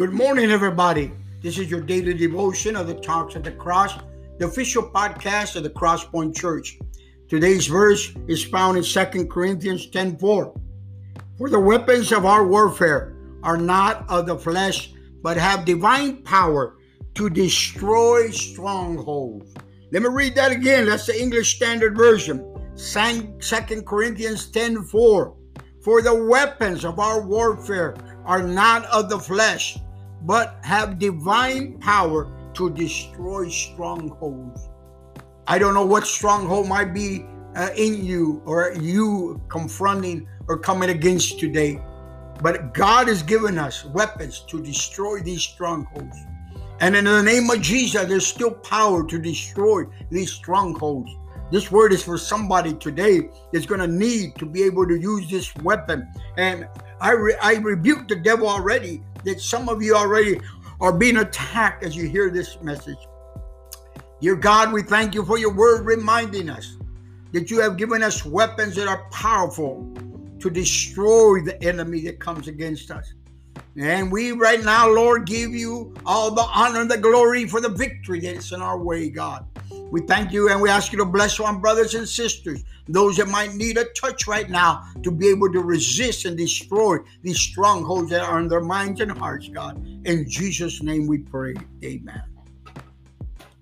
Good morning, everybody. This is your daily devotion of the Talks at the Cross, the official podcast of the Crosspoint Church. Today's verse is found in 2 Corinthians 10 4. For the weapons of our warfare are not of the flesh, but have divine power to destroy strongholds. Let me read that again. That's the English Standard Version. 2 Corinthians 10 4. For the weapons of our warfare are not of the flesh, but have divine power to destroy strongholds. I don't know what stronghold might be uh, in you or you confronting or coming against today, but God has given us weapons to destroy these strongholds. And in the name of Jesus, there's still power to destroy these strongholds. This word is for somebody today that's going to need to be able to use this weapon. And I, re- I rebuke the devil already that some of you already are being attacked as you hear this message. Dear God, we thank you for your word reminding us that you have given us weapons that are powerful to destroy the enemy that comes against us. And we right now, Lord, give you all the honor and the glory for the victory that is in our way, God. We thank you and we ask you to bless our brothers and sisters, those that might need a touch right now to be able to resist and destroy these strongholds that are in their minds and hearts, God. In Jesus' name we pray. Amen.